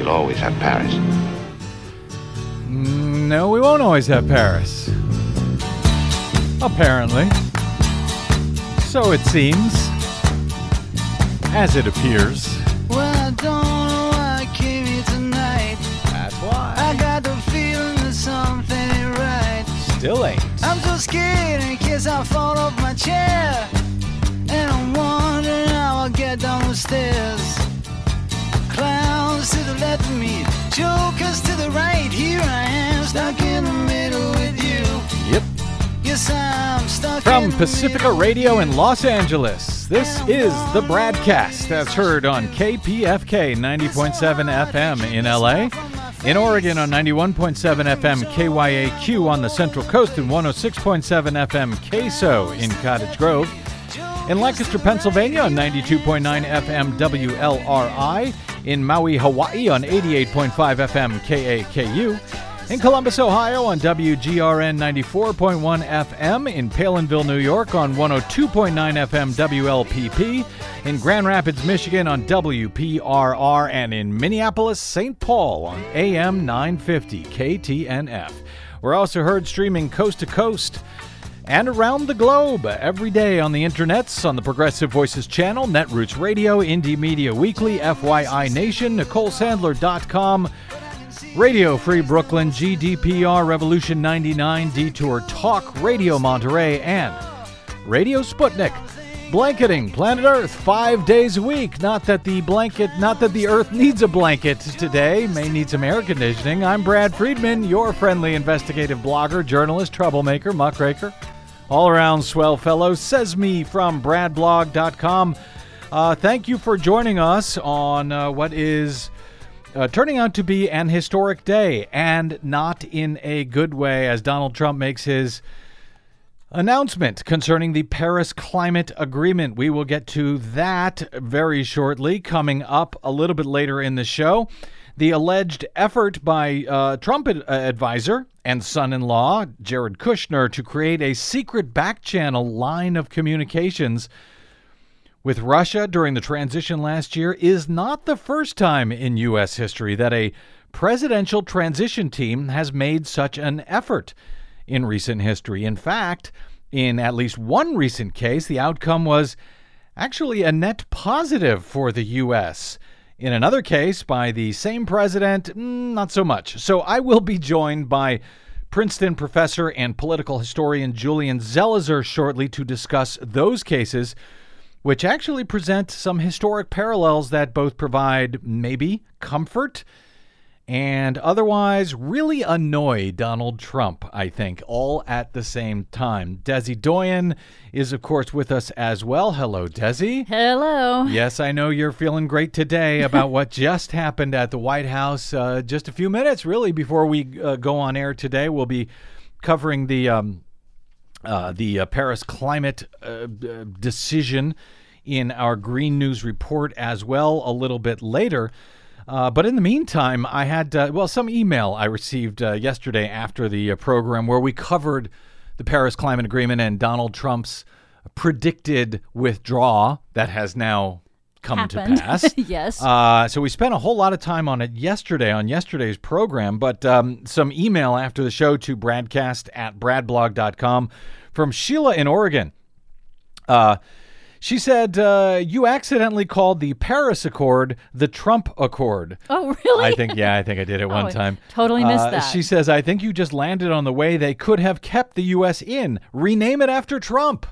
you'll always have Paris. Mm, no, we won't always have Paris. Apparently. So it seems. As it appears. Well, I don't know why I came here tonight. That's why. I got the feeling that something ain't right. Still ain't. I'm so scared in case I fall off my chair. And I'm wondering how I'll get down the stairs. To the left of me, jokers to the right. Here I am, stuck in the middle with you. Yep. Yes, I'm stuck From in Pacifica. Radio in Los Angeles, this is the BradCast as heard on KPFK 90.7 FM in LA, in Oregon on 91.7 FM KYAQ on the Central Coast and 106.7 FM KSO in Cottage Grove, in Lancaster, Pennsylvania on 92.9 FM WLRI, in Maui, Hawaii on 88.5 FM KAKU, in Columbus, Ohio on WGRN 94.1 FM, in Palenville, New York on 102.9 FM WLPP, in Grand Rapids, Michigan on WPRR, and in Minneapolis, St. Paul on AM 950 KTNF. We're also heard streaming coast to coast and around the globe every day on the internets, on the Progressive Voices channel, Netroots Radio, Indie Media Weekly, FYI Nation, NicoleSandler.com, Radio Free Brooklyn, GDPR Revolution 99, Detour Talk, Radio Monterey, and Radio Sputnik. Blanketing planet Earth five days a week. Not that the blanket, not that the Earth needs a blanket today, may need some air conditioning. I'm Brad Friedman, your friendly investigative blogger, journalist, troublemaker, muckraker, all around swell fellow. Says me from bradblog.com. Uh, thank you for joining us on uh, what is uh, turning out to be an historic day, and not in a good way, as Donald Trump makes his announcement concerning the Paris Climate Agreement. We will get to that very shortly, coming up a little bit later in the show. The alleged effort by uh, Trump ad- advisor and son in law, Jared Kushner, to create a secret back channel line of communications with Russia during the transition last year is not the first time in U.S. history that a presidential transition team has made such an effort in recent history. In fact, in at least one recent case, the outcome was actually a net positive for the U.S. In another case, by the same president, mm, not so much. So I will be joined by Princeton professor and political historian Julian Zelizer shortly to discuss those cases which actually present some historic parallels that both provide maybe comfort and otherwise really annoy Donald Trump, I think, all at the same time. Desi Doyen is, of course, with us as well. Hello, Desi. Hello. Yes, I know you're feeling great today about what just happened at the White House. Uh, just a few minutes, really, before we uh, go on air today, we'll be covering the. Um, uh, the uh, Paris climate uh, uh, decision in our Green News report as well a little bit later. Uh, but in the meantime, I had, uh, well, some email I received uh, yesterday after the uh, program where we covered the Paris Climate Agreement and Donald Trump's predicted withdrawal that has now come Happened. to pass. yes. Uh, so we spent a whole lot of time on it yesterday on yesterday's program, but um, some email after the show to BradCast at bradblog.com from Sheila in Oregon. Uh, she said, uh, You accidentally called the Paris Accord the Trump Accord. oh, really? I think, yeah, I think I did it one Oh, time. totally missed Uh, that. She says, I think you just landed on the way they could have kept the U.S. in. Rename it after Trump.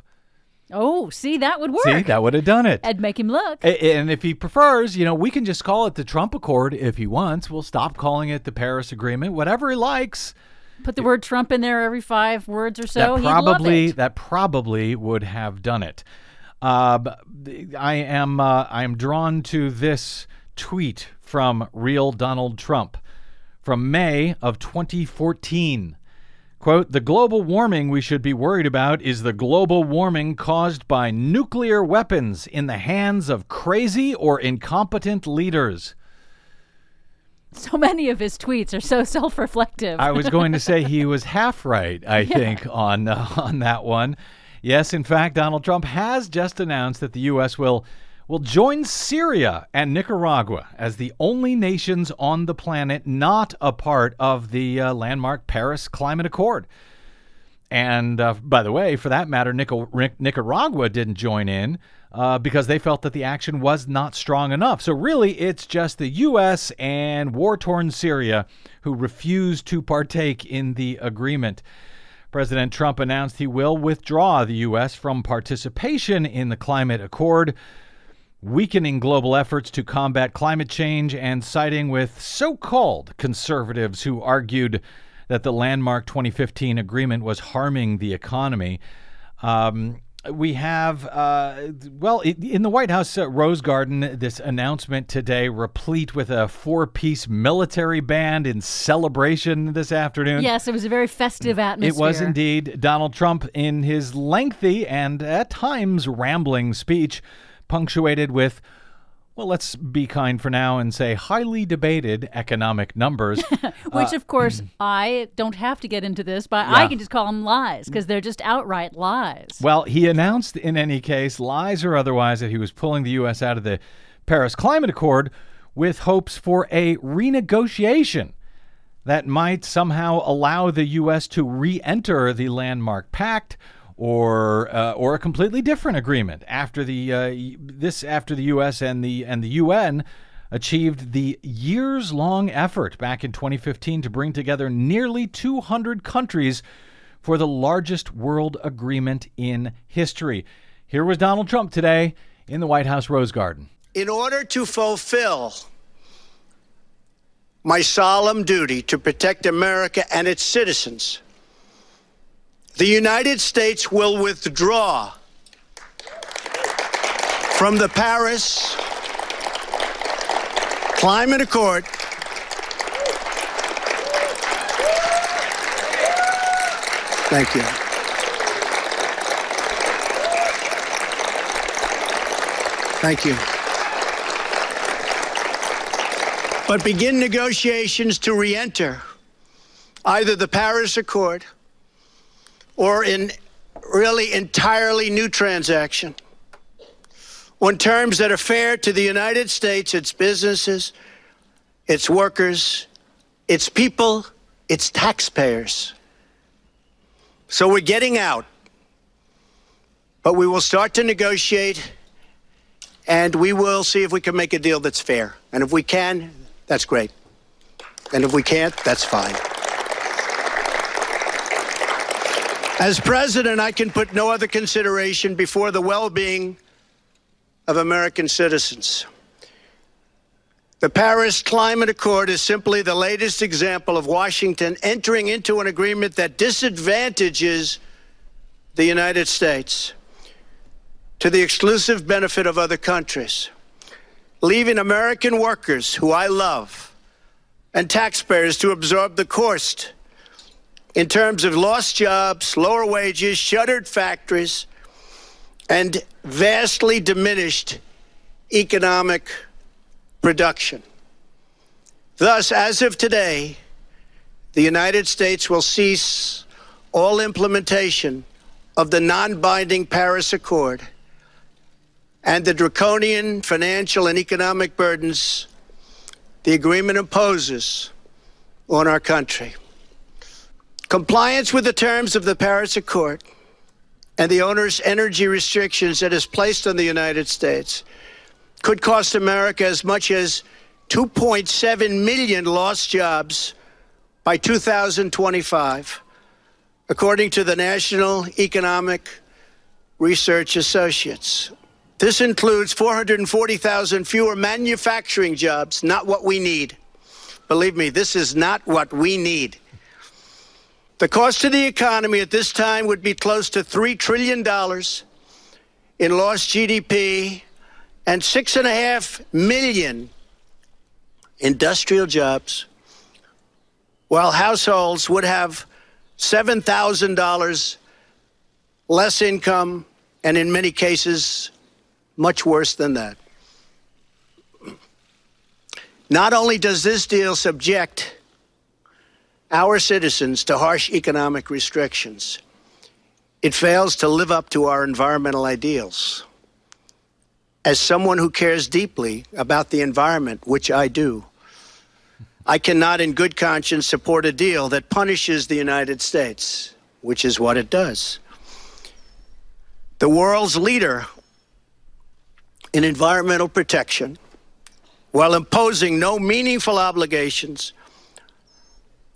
oh, see, that would work. See, that would have done it. I'd make him look. And if he prefers, you know, we can just call it the Trump Accord if he wants. We'll stop calling it the Paris Agreement, whatever he likes. Put the word Trump in there every five words or so. that probably that probably would have done it. Uh, I am uh, I am drawn to this tweet from real Donald Trump from May of 2014. Quote, the global warming we should be worried about is the global warming caused by nuclear weapons in the hands of crazy or incompetent leaders. So many of his tweets are so self-reflective. I was going to say he was half right, I think, on uh, on that one. Yes, in fact, Donald Trump has just announced that the U.S. will will join Syria and Nicaragua as the only nations on the planet not a part of the uh, landmark Paris Climate Accord. And uh, by the way, for that matter, Nicaragua didn't join in uh, because they felt that the action was not strong enough. So, really, it's just the U.S. and war torn Syria who refused to partake in the agreement. President Trump announced he will withdraw the U.S. from participation in the climate accord, weakening global efforts to combat climate change and siding with so called conservatives who argued that the landmark 2015 agreement was harming the economy. Um, we have, uh, well, in the White House uh, Rose Garden, this announcement today, replete with a four piece military band in celebration this afternoon. Yes, it was a very festive atmosphere. It was indeed. Donald Trump, in his lengthy and at times rambling speech, punctuated with, well, let's be kind for now and say highly debated economic numbers. Which, uh, of course, I don't have to get into this, but yeah. I can just call them lies because they're just outright lies. Well, he announced in any case, lies or otherwise, that he was pulling the U.S. out of the Paris Climate Accord with hopes for a renegotiation that might somehow allow the U.S. to re enter the landmark pact or uh, or a completely different agreement after the uh, this after the U.S. and the and the UN achieved the years long effort back in 2015 to bring together nearly 200 countries for the largest world agreement in history. Here was Donald Trump today in the White House Rose Garden. In order to fulfill my solemn duty to protect America and its citizens the United States will withdraw from the Paris Climate Accord. Thank you. Thank you. But begin negotiations to re enter either the Paris Accord or in really entirely new transaction on terms that are fair to the United States, its businesses, its workers, its people, its taxpayers. So we're getting out, but we will start to negotiate and we will see if we can make a deal that's fair. And if we can, that's great. And if we can't, that's fine. As president, I can put no other consideration before the well being of American citizens. The Paris Climate Accord is simply the latest example of Washington entering into an agreement that disadvantages the United States to the exclusive benefit of other countries, leaving American workers, who I love, and taxpayers to absorb the cost in terms of lost jobs, lower wages, shuttered factories, and vastly diminished economic production. Thus, as of today, the United States will cease all implementation of the non binding Paris Accord and the draconian financial and economic burdens the agreement imposes on our country. Compliance with the terms of the Paris Accord and the onerous energy restrictions that is placed on the United States could cost America as much as 2.7 million lost jobs by 2025, according to the National Economic Research Associates. This includes 440,000 fewer manufacturing jobs, not what we need. Believe me, this is not what we need. The cost to the economy at this time would be close to $3 trillion in lost GDP and six and a half million industrial jobs, while households would have $7,000 less income, and in many cases, much worse than that. Not only does this deal subject our citizens to harsh economic restrictions. It fails to live up to our environmental ideals. as someone who cares deeply about the environment, which I do, I cannot, in good conscience, support a deal that punishes the United States, which is what it does. The world's leader in environmental protection, while imposing no meaningful obligations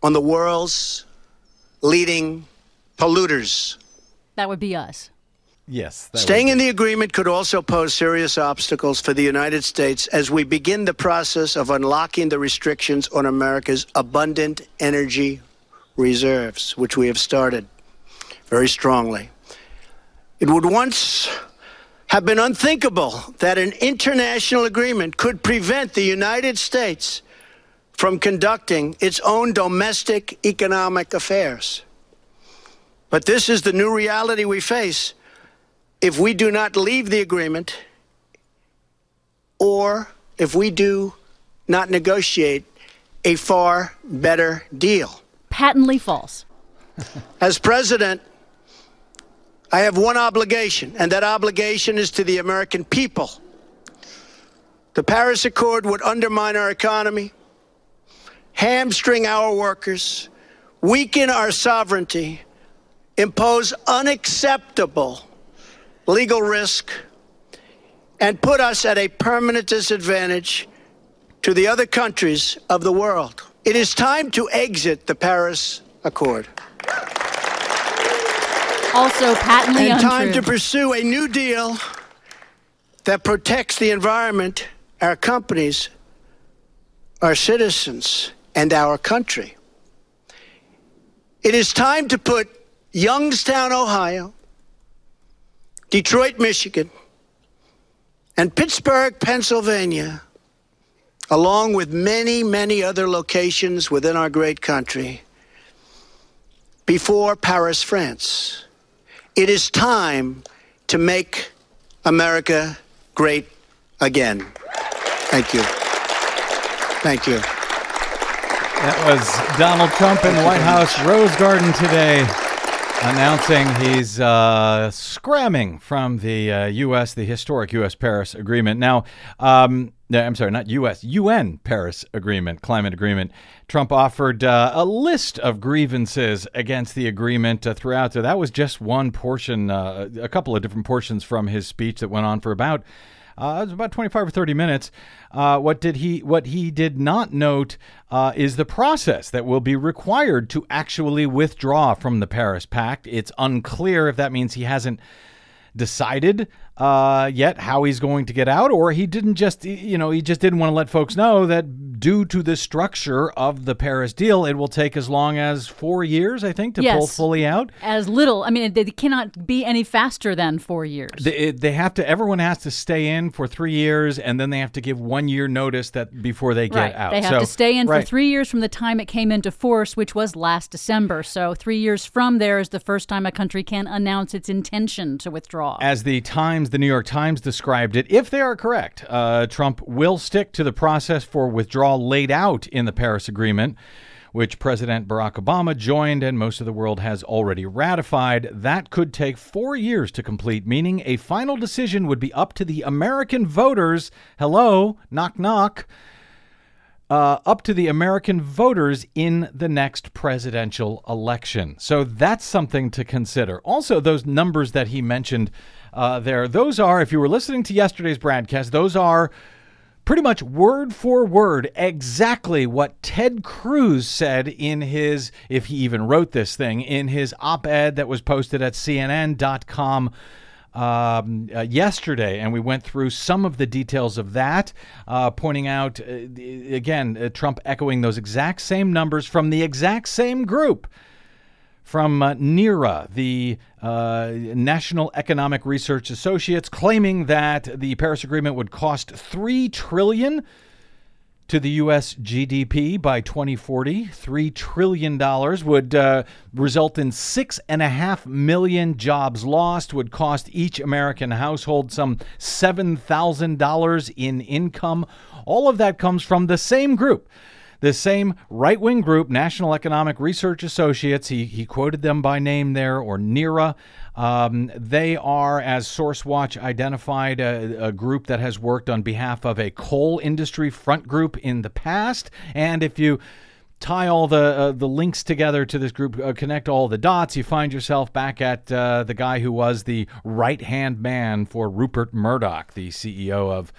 on the world's leading polluters. That would be us. Yes. Staying in the agreement could also pose serious obstacles for the United States as we begin the process of unlocking the restrictions on America's abundant energy reserves, which we have started very strongly. It would once have been unthinkable that an international agreement could prevent the United States from conducting its own domestic economic affairs. But this is the new reality we face if we do not leave the agreement or if we do not negotiate a far better deal. Patently false. As president, I have one obligation, and that obligation is to the American people. The Paris Accord would undermine our economy, hamstring our workers, weaken our sovereignty, impose unacceptable legal risk, and put us at a permanent disadvantage to the other countries of the world. It is time to exit the Paris Accord. Also patently and untrue. time to pursue a new deal that protects the environment, our companies, our citizens, and our country. It is time to put Youngstown, Ohio, Detroit, Michigan, and Pittsburgh, Pennsylvania, along with many, many other locations within our great country, before Paris, France. It is time to make America great again. Thank you. Thank you. That was Donald Trump in the White House Rose Garden today, announcing he's uh, scramming from the uh, U.S., the historic U.S. Paris Agreement. Now, um, I'm sorry, not U.S., UN Paris Agreement, climate agreement. Trump offered uh, a list of grievances against the agreement uh, throughout. So that was just one portion, uh, a couple of different portions from his speech that went on for about uh, it was about 25 or 30 minutes. Uh, what did he What he did not note uh, is the process that will be required to actually withdraw from the Paris Pact. It's unclear if that means he hasn't decided uh, yet how he's going to get out, or he didn't just, you know, he just didn't want to let folks know that due to the structure of the Paris deal, it will take as long as four years, I think, to Yes. pull fully out. As little. I mean, they cannot be any faster than four years. They, they have to. Everyone has to stay in for three years, and then they have to give one year notice that before they get right. out. They have So- to stay in right. for three years from the time it came into force, which was last December. So three years from there is the first time a country can announce its intention to withdraw. As the Times, the New York Times described it, if they are correct, uh, Trump will stick to the process for withdrawal laid out in the Paris Agreement, which President Barack Obama joined and most of the world has already ratified. That could take four years to complete, meaning a final decision would be up to the American voters. Hello, knock, knock. uh, up to the American voters in the next presidential election. So that's something to consider. Also, those numbers that he mentioned uh, there, those are, if you were listening to yesterday's broadcast, those are pretty much word for word exactly what Ted Cruz said in his, if he even wrote this thing, in his op ed that was posted at CNN.com um, uh, yesterday, and we went through some of the details of that, uh, pointing out, uh, again, uh, Trump echoing those exact same numbers from the exact same group from uh, NERA, the uh, National Economic Research Associates, claiming that the Paris Agreement would cost three trillion to the U.S. GDP by 2040. Three trillion dollars would uh, result in six and a half million jobs lost. Would cost each American household some seven thousand dollars in income. All of that comes from the same group The same right wing group, National Economic Research Associates, he, he quoted them by name there, or NERA. Um, they are, as SourceWatch identified, a, a, group that has worked on behalf of a coal industry front group in the past. And if you tie all the uh, the links together to this group, uh, connect all the dots, you find yourself back at uh, the guy who was the right hand man for Rupert Murdoch, the CEO of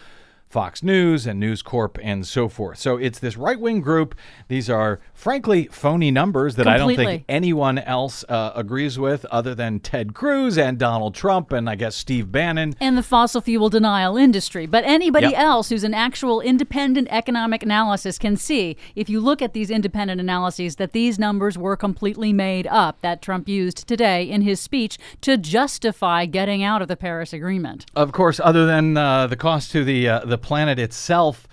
Fox News and News Corp and so forth. So it's this right wing group. These are, frankly, phony numbers that Completely. I don't think anyone else uh, agrees with other than Ted Cruz and Donald Trump and I guess Steve Bannon. And the fossil fuel denial industry. But anybody yep. else who's an actual independent economic analysis can see, if you look at these independent analyses, that these numbers were completely made up that Trump used today in his speech to justify getting out of the Paris Agreement. Of course, other than uh, the cost to the, uh, the planet itself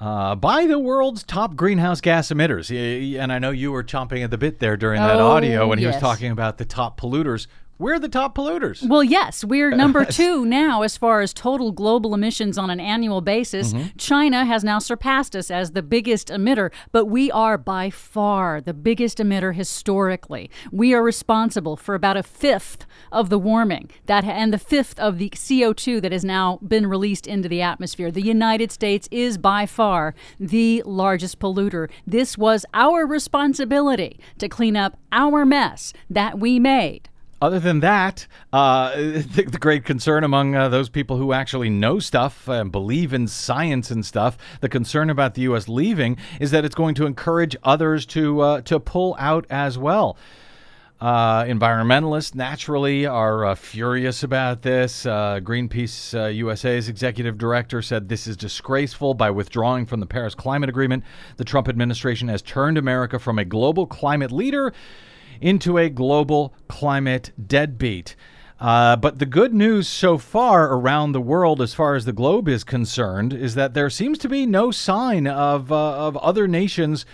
uh, by the world's top greenhouse gas emitters. And I know you were chomping at the bit there during that oh, audio when yes. he was talking about the top polluters. We're the top polluters. Well, yes, we're number two now as far as total global emissions on an annual basis. Mm-hmm. China has now surpassed us as the biggest emitter, but we are by far the biggest emitter historically. We are responsible for about a fifth of the warming that and the fifth of the CO2 that has now been released into the atmosphere. The United States is by far the largest polluter. This was our responsibility to clean up our mess that we made other than that, uh, the, the, great concern among uh, those people who actually know stuff and believe in science and stuff, the concern about the U.S. leaving is that it's going to encourage others to uh, to pull out as well. Uh, environmentalists naturally are uh, furious about this. Uh, Greenpeace USA's executive director said this is disgraceful. By withdrawing from the Paris Climate Agreement, the Trump administration has turned America from a global climate leader into a global climate deadbeat. Uh, but the good news so far around the world, as far as the globe is concerned, is that there seems to be no sign of, uh, of other nations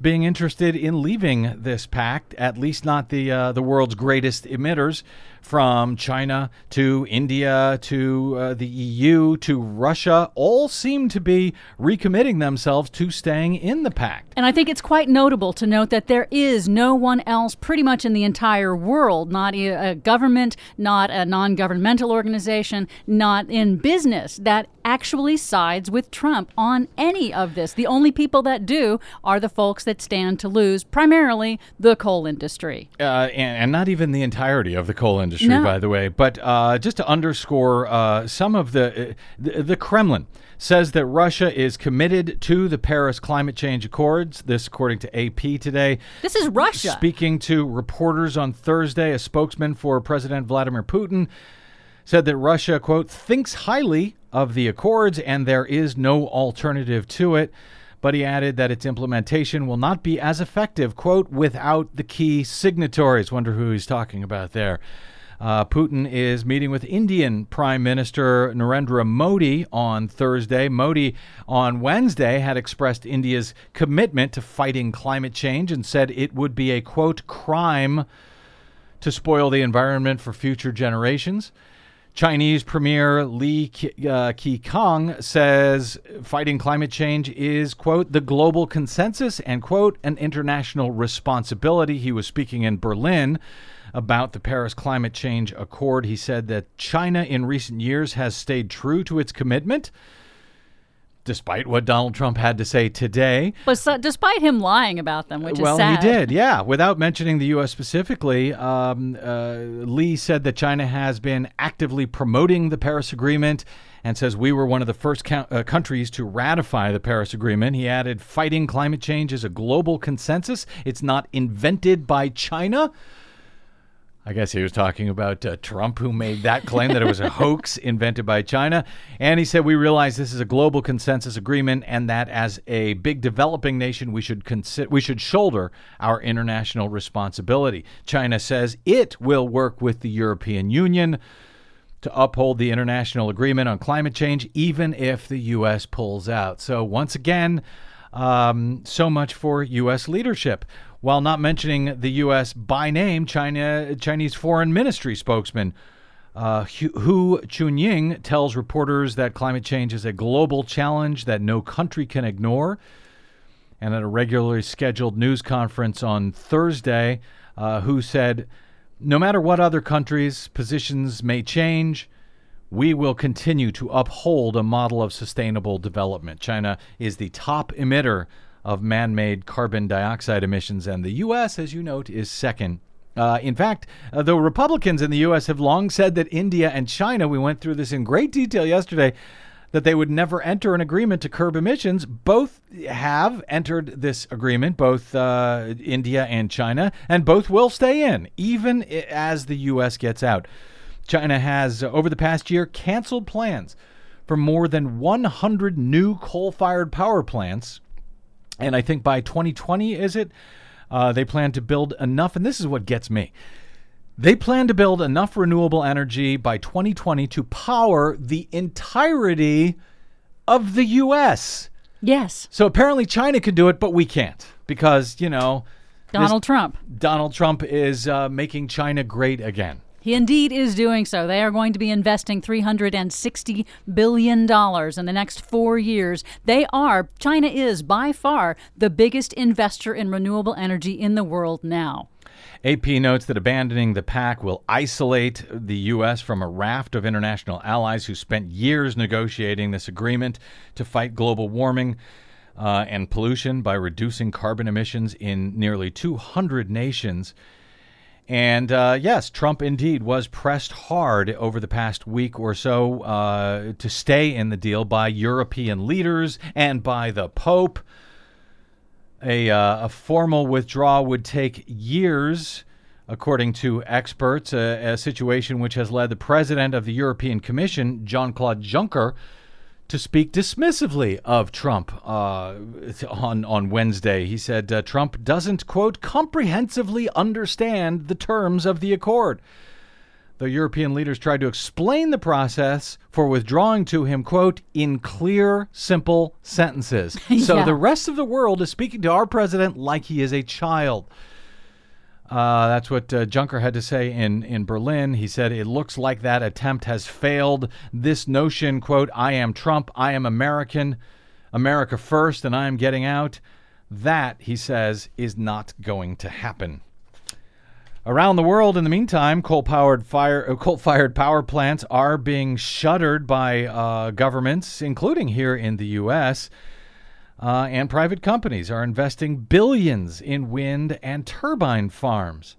being interested in leaving this pact, at least not the, uh, the world's greatest emitters from China to India to uh, the EU to Russia all seem to be recommitting themselves to staying in the pact. And I think it's quite notable to note that there is no one else pretty much in the entire world, not a government, not a non governmental organization, not in business, that actually sides with Trump on any of this. The only people that do are the folks that stand to lose, primarily the coal industry. Uh, and, and not even the entirety of the coal industry industry, no. by the way. But uh, just to underscore uh, some of the, uh, the, the Kremlin says that Russia is committed to the Paris Climate Change Accords. This, according to AP today. This is Russia. Speaking to reporters on Thursday, a spokesman for President Vladimir Putin said that Russia, quote, thinks highly of the accords and there is no alternative to it. But he added that its implementation will not be as effective, quote, without the key signatories. Wonder who he's talking about there. Uh, Putin is meeting with Indian Prime Minister Narendra Modi on Thursday. Modi on Wednesday had expressed India's commitment to fighting climate change and said it would be a quote crime to spoil the environment for future generations. Chinese Premier Li uh, Keqiang says fighting climate change is, quote, the global consensus and, quote, an international responsibility. He was speaking in Berlin about the Paris Climate Change Accord. He said that China in recent years has stayed true to its commitment. Despite what Donald Trump had to say today, but so, despite him lying about them, which well, is sad. he did, yeah. Without mentioning the U.S. specifically, um, uh, Li said that China has been actively promoting the Paris Agreement and says we were one of the first co- uh, countries to ratify the Paris Agreement. He added, "Fighting climate change is a global consensus. It's not invented by China." I guess he was talking about uh, Trump, who made that claim that it was a hoax invented by China. And he said, We realize this is a global consensus agreement and that as a big developing nation, we should, consider, we should shoulder our international responsibility. China says it will work with the European Union to uphold the international agreement on climate change, even if the U.S. pulls out. So, once again, um, so much for U.S. leadership while not mentioning the U.S. by name. China Chinese Foreign Ministry spokesman uh, Hua Chunying tells reporters that climate change is a global challenge that no country can ignore. and at a regularly scheduled news conference on Thursday, uh, who said, No matter what other countries' positions may change, we will continue to uphold a model of sustainable development. China is the top emitter of man made carbon dioxide emissions, and the U.S., as you note, is second. Uh, in fact, uh, the Republicans in the U.S. have long said that India and China, we went through this in great detail yesterday, that they would never enter an agreement to curb emissions. Both have entered this agreement, both uh, India and China, and both will stay in, even as the U.S. gets out. China has, uh, over the past year, canceled plans for more than 100 new coal fired power plants. And I think by 2020, is it? Uh, they plan to build enough, and this is what gets me. They plan to build enough renewable energy by 2020 to power the entirety of the U.S. Yes. So apparently China can do it, but we can't because, you know, Donald Trump. Donald Trump is uh, making China great again. He indeed is doing so. They are going to be investing $360 billion in the next four years. They are, China is by far the biggest investor in renewable energy in the world now. AP notes that abandoning the pact will isolate the U.S. from a raft of international allies who spent years negotiating this agreement to fight global warming. Uh, and pollution by reducing carbon emissions in nearly 200 nations. And uh, yes, Trump indeed was pressed hard over the past week or so uh, to stay in the deal by European leaders and by the Pope. A, uh, a formal withdrawal would take years, according to experts, a, a situation which has led the president of the European Commission, Jean Claude Juncker, to speak dismissively of Trump uh, on on Wednesday. He said uh, Trump doesn't quote comprehensively understand the terms of the accord. The European leaders tried to explain the process for withdrawing to him, quote, in clear, simple sentences. So Yeah. the rest of the world is speaking to our president like he is a child. Uh, that's what uh, had to say in, in Berlin. He said, It looks like that attempt has failed. This notion, quote, I am Trump, I am American, America first, and I am getting out, that, he says, is not going to happen. Around the world, in the meantime, coal-powered fire, uh, coal-fired power plants are being shuttered by uh, governments, including here in the U.S. Uh, and private companies are investing billions in wind and turbine farms.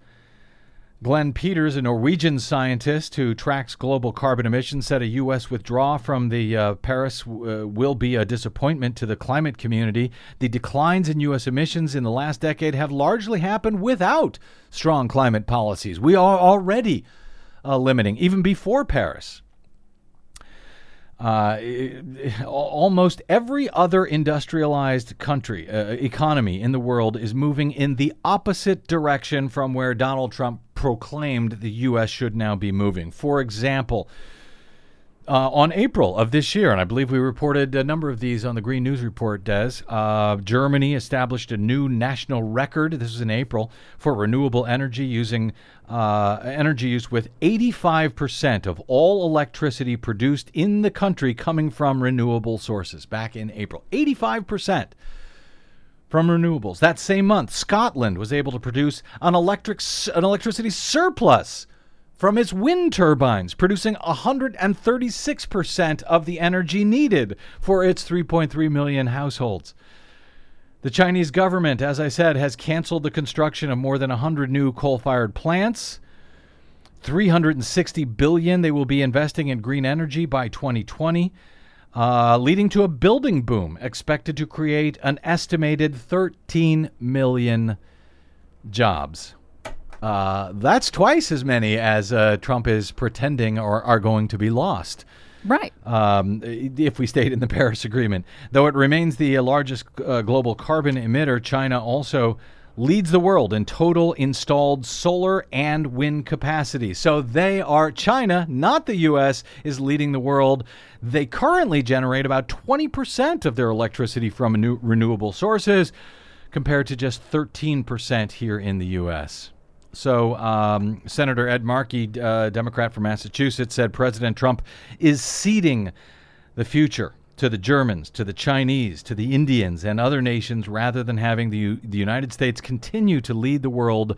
Glenn Peters, a Norwegian scientist who tracks global carbon emissions, said a U.S. withdrawal from the uh, Paris uh, will be a disappointment to the climate community. The declines in U.S. emissions in the last decade have largely happened without strong climate policies. We are already uh, limiting, even before Paris. Uh, almost every other industrialized country, uh, economy in the world is moving in the opposite direction from where Donald Trump proclaimed the U.S. should now be moving. For example, uh, on April of this year, and I believe we reported a number of these on the Green News Report, Des, uh, Germany established a new national record. This was in April for renewable energy using uh, energy use with 85% of all electricity produced in the country coming from renewable sources back in April. 85% from renewables. That same month, Scotland was able to produce an electric an electricity surplus from its wind turbines, producing 136% of the energy needed for its 3.3 million households. The Chinese government, as I said, has canceled the construction of more than 100 new coal-fired plants. 360 billion they will be investing in green energy by 2020, uh, leading to a building boom expected to create an estimated 13 million jobs. Uh, that's twice as many as uh, Trump is pretending or are going to be lost Right. um, if we stayed in the Paris Agreement. Though it remains the uh, largest uh, global carbon emitter, China also leads the world in total installed solar and wind capacity. So they are, China, not the U.S., is leading the world. They currently generate about 20% of their electricity from new, renewable sources, compared to just 13% here in the U.S. So, um, Senator Ed Markey, uh, Democrat from Massachusetts, said President Trump is ceding the future to the Germans, to the Chinese, to the Indians, and other nations rather than having the, the United States continue to lead the world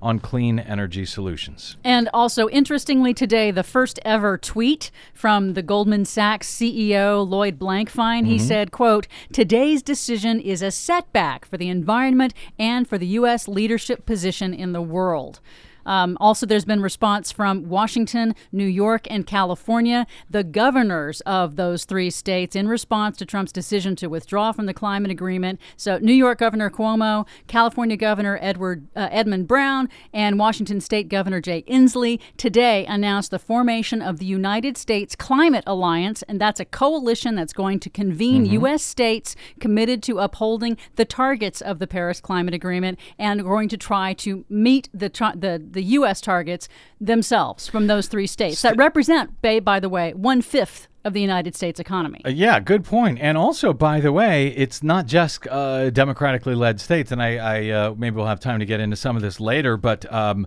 on clean energy solutions. And also, interestingly, today, the first ever tweet from the Goldman Sachs CEO Lloyd Blankfein. He mm-hmm. said, quote, today's decision is a setback for the environment and for the U.S. leadership position in the world. Um, also, there's been response from Washington, New York, and California, the governors of those three states, in response to Trump's decision to withdraw from the climate agreement. So, New York Governor Cuomo, California Governor Edward uh, Edmund Brown, and Washington State Governor Jay Inslee today announced the formation of the United States Climate Alliance, and that's a coalition that's going to convene U.S. states committed to upholding the targets of the Paris Climate Agreement and going to try to meet the tr- the the U.S. targets themselves from those three states that represent, by, by the way, one fifth of the United States economy. Uh, yeah, good point. And also, by the way, it's not just uh, democratically led states, and I, I uh, maybe we'll have time to get into some of this later, but. Um,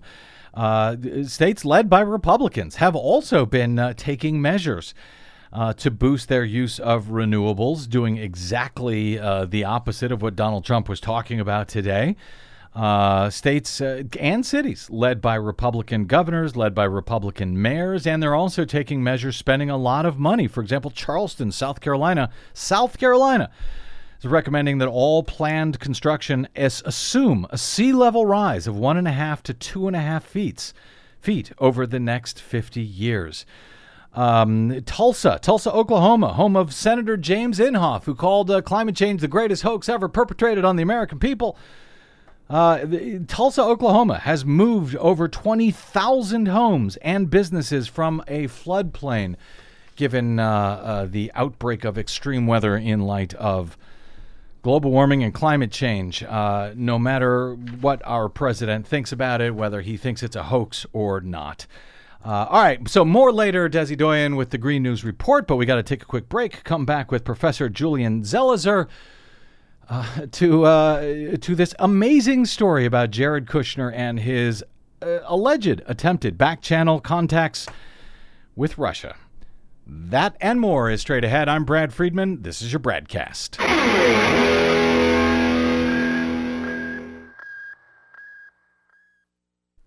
uh, states led by Republicans have also been uh, taking measures uh, to boost their use of renewables, doing exactly uh, the opposite of what Donald Trump was talking about today. Uh, states uh, and cities led by Republican governors, led by Republican mayors, and they're also taking measures spending a lot of money. For example, Charleston, South Carolina, South Carolina is recommending that all planned construction assume a sea level rise of one and a half to two and a half feet feet over the next 50 years. Um, Tulsa, Tulsa, Oklahoma, home of Senator James Inhofe, who called uh, climate change the greatest hoax ever perpetrated on the American people. Uh, Tulsa, Oklahoma has moved over 20,000 homes and businesses from a floodplain given uh, uh, the outbreak of extreme weather in light of global warming and climate change. Uh, no matter what our president thinks about it, whether he thinks it's a hoax or not. Uh, all right, so more later, Desi Doyen with the Green News Report, but we got to take a quick break. Come back with Professor Julian Zelizer to uh, to this amazing story about Jared Kushner and his uh, alleged attempted back channel contacts with Russia. That and more is straight ahead. I'm Brad Friedman. This is your Bradcast.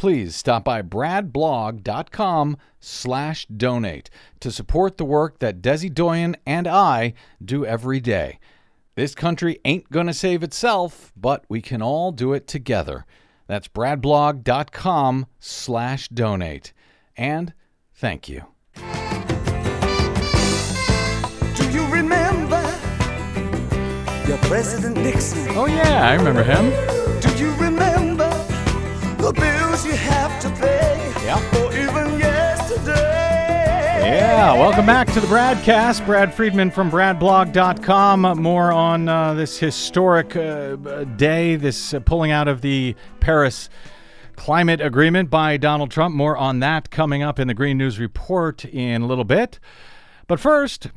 Please stop by bradblog.com slash donate to support the work that Desi Doyen and I do every day. This country ain't gonna save itself, but we can all do it together. That's bradblog.com slash donate. And thank you. Do you remember your President Nixon? Oh, yeah, I remember him. Yeah, welcome back to the BradCast. Brad Friedman from BradBlog.com. More on uh, this historic uh, day, this uh, pulling out of the Paris climate agreement by Donald Trump. More on that coming up in the Green News Report in a little bit. But first,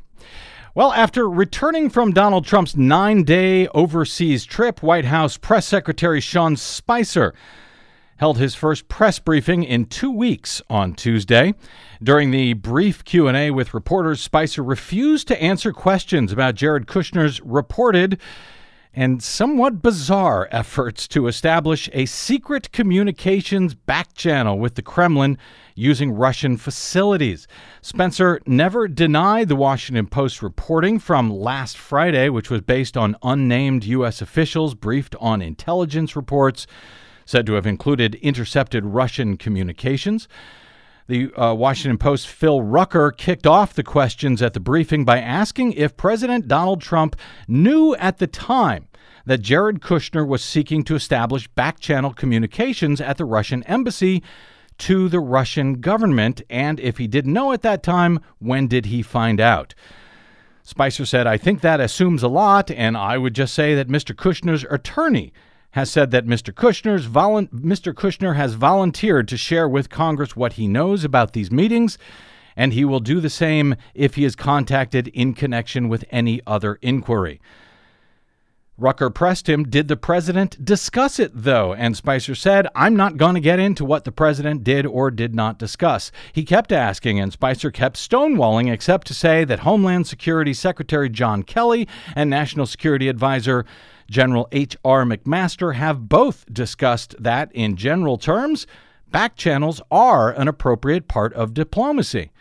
well, after returning from Donald Trump's nine day overseas trip, White House Press Secretary Sean Spicer held his first press briefing in two weeks on Tuesday. During the brief Q&A with reporters, Spicer refused to answer questions about Jared Kushner's reported and somewhat bizarre efforts to establish a secret communications back channel with the Kremlin using Russian facilities. Spencer never denied the Washington Post reporting from last Friday, which was based on unnamed U.S. officials briefed on intelligence reports said to have included intercepted Russian communications. The uh, Washington Post Phil Rucker kicked off the questions at the briefing by asking if President Donald Trump knew at the time that Jared Kushner was seeking to establish back channel communications at the Russian embassy to the Russian government, and if he didn't know at that time, when did he find out? Spicer said, I think that assumes a lot, and I would just say that Mr. Kushner's attorney has said that Mr. Kushner's volu- Mr. Kushner has volunteered to share with Congress what he knows about these meetings, and he will do the same if he is contacted in connection with any other inquiry. Rucker pressed him, Did the president discuss it, though? And Spicer said, I'm not going to get into what the president did or did not discuss. He kept asking, and Spicer kept stonewalling, except to say that Homeland Security Secretary John Kelly and National Security Advisor General H.R. McMaster have both discussed that in general terms. Back channels are an appropriate part of diplomacy.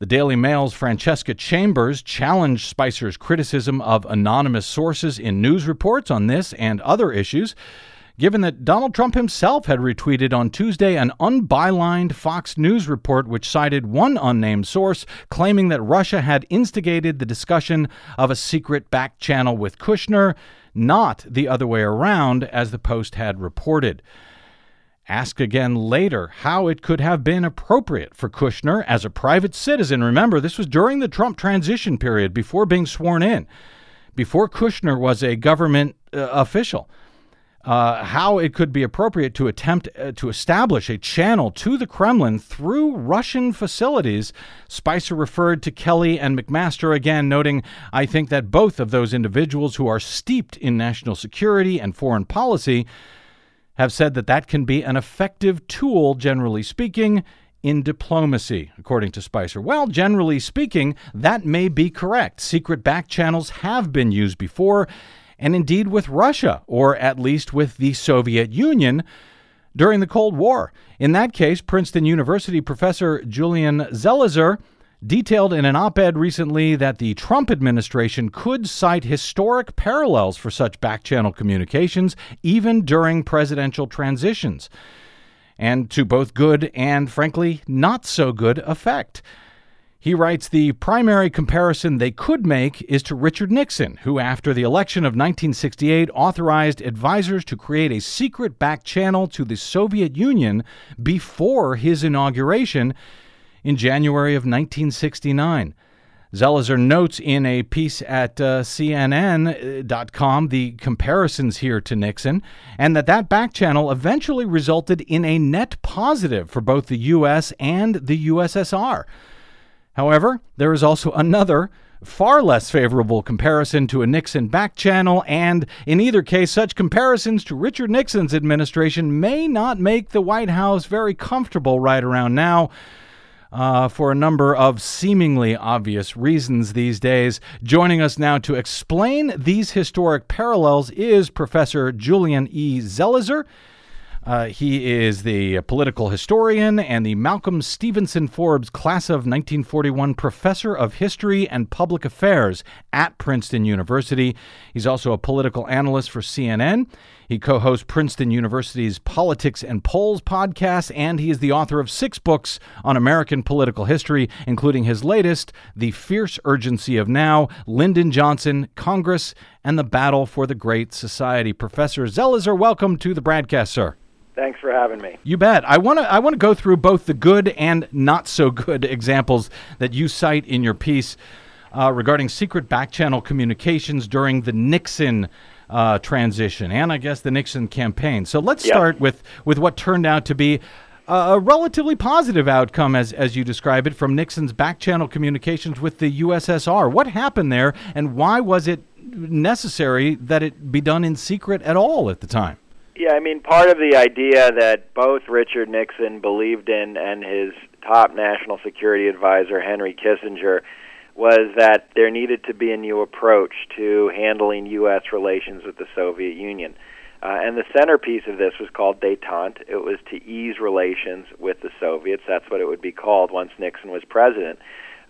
The Daily Mail's Francesca Chambers challenged Spicer's criticism of anonymous sources in news reports on this and other issues, given that Donald Trump himself had retweeted on Tuesday an unbylined Fox News report which cited one unnamed source claiming that Russia had instigated the discussion of a secret back channel with Kushner, not the other way around, as the Post had reported. Ask again later how it could have been appropriate for Kushner as a private citizen. Remember, this was during the Trump transition period before being sworn in, before Kushner was a government uh, official. Uh, how it could be appropriate to attempt uh, to establish a channel to the Kremlin through Russian facilities. Spicer referred to Kelly and McMaster again, noting, I think that both of those individuals who are steeped in national security and foreign policy have said that that can be an effective tool, generally speaking, in diplomacy, according to Spicer. Well, generally speaking, that may be correct. Secret back channels have been used before, and indeed with Russia, or at least with the Soviet Union during the Cold War. In that case, Princeton University professor Julian Zelizer detailed in an op ed recently that the Trump administration could cite historic parallels for such back channel communications even during presidential transitions, and to both good and, frankly, not so good effect. He writes the primary comparison they could make is to Richard Nixon, who, after the election of 1968, authorized advisors to create a secret back channel to the Soviet Union before his inauguration in January of 1969. Zelizer notes in a piece at uh, CNN.com the comparisons here to Nixon, and that that back channel eventually resulted in a net positive for both the U.S. and the USSR. However, there is also another, far less favorable comparison to a Nixon back channel, and in either case, such comparisons to Richard Nixon's administration may not make the White House very comfortable right around now uh, for a number of seemingly obvious reasons these days. Joining us now to explain these historic parallels is Professor Julian E. Zelizer. Uh, he is the political historian and the Malcolm Stevenson Forbes Class of 1941 Professor of History and Public Affairs at Princeton University. He's also a political analyst for CNN. He co hosts Princeton University's Politics and Polls podcast, and he is the author of six books on American political history, including his latest, The Fierce Urgency of Now, Lyndon Johnson, Congress, and the Battle for the Great Society. Professor Zelizer, welcome to the broadcast, sir. Thanks for having me. You bet. I want to I want to go through both the good and not so good examples that you cite in your piece uh, regarding secret backchannel communications during the Nixon uh, transition and I guess the Nixon campaign. So let's Yep. start with with what turned out to be a a relatively positive outcome, as as you describe it, from Nixon's backchannel communications with the USSR. What happened there, and why was it necessary that it be done in secret at all at the time? Yeah, I mean, part of the idea that both Richard Nixon believed in and his top national security advisor, Henry Kissinger, was that there needed to be a new approach to handling U.S. relations with the Soviet Union. Uh, and the centerpiece of this was called detente. It was to ease relations with the Soviets. That's what it would be called once Nixon was president.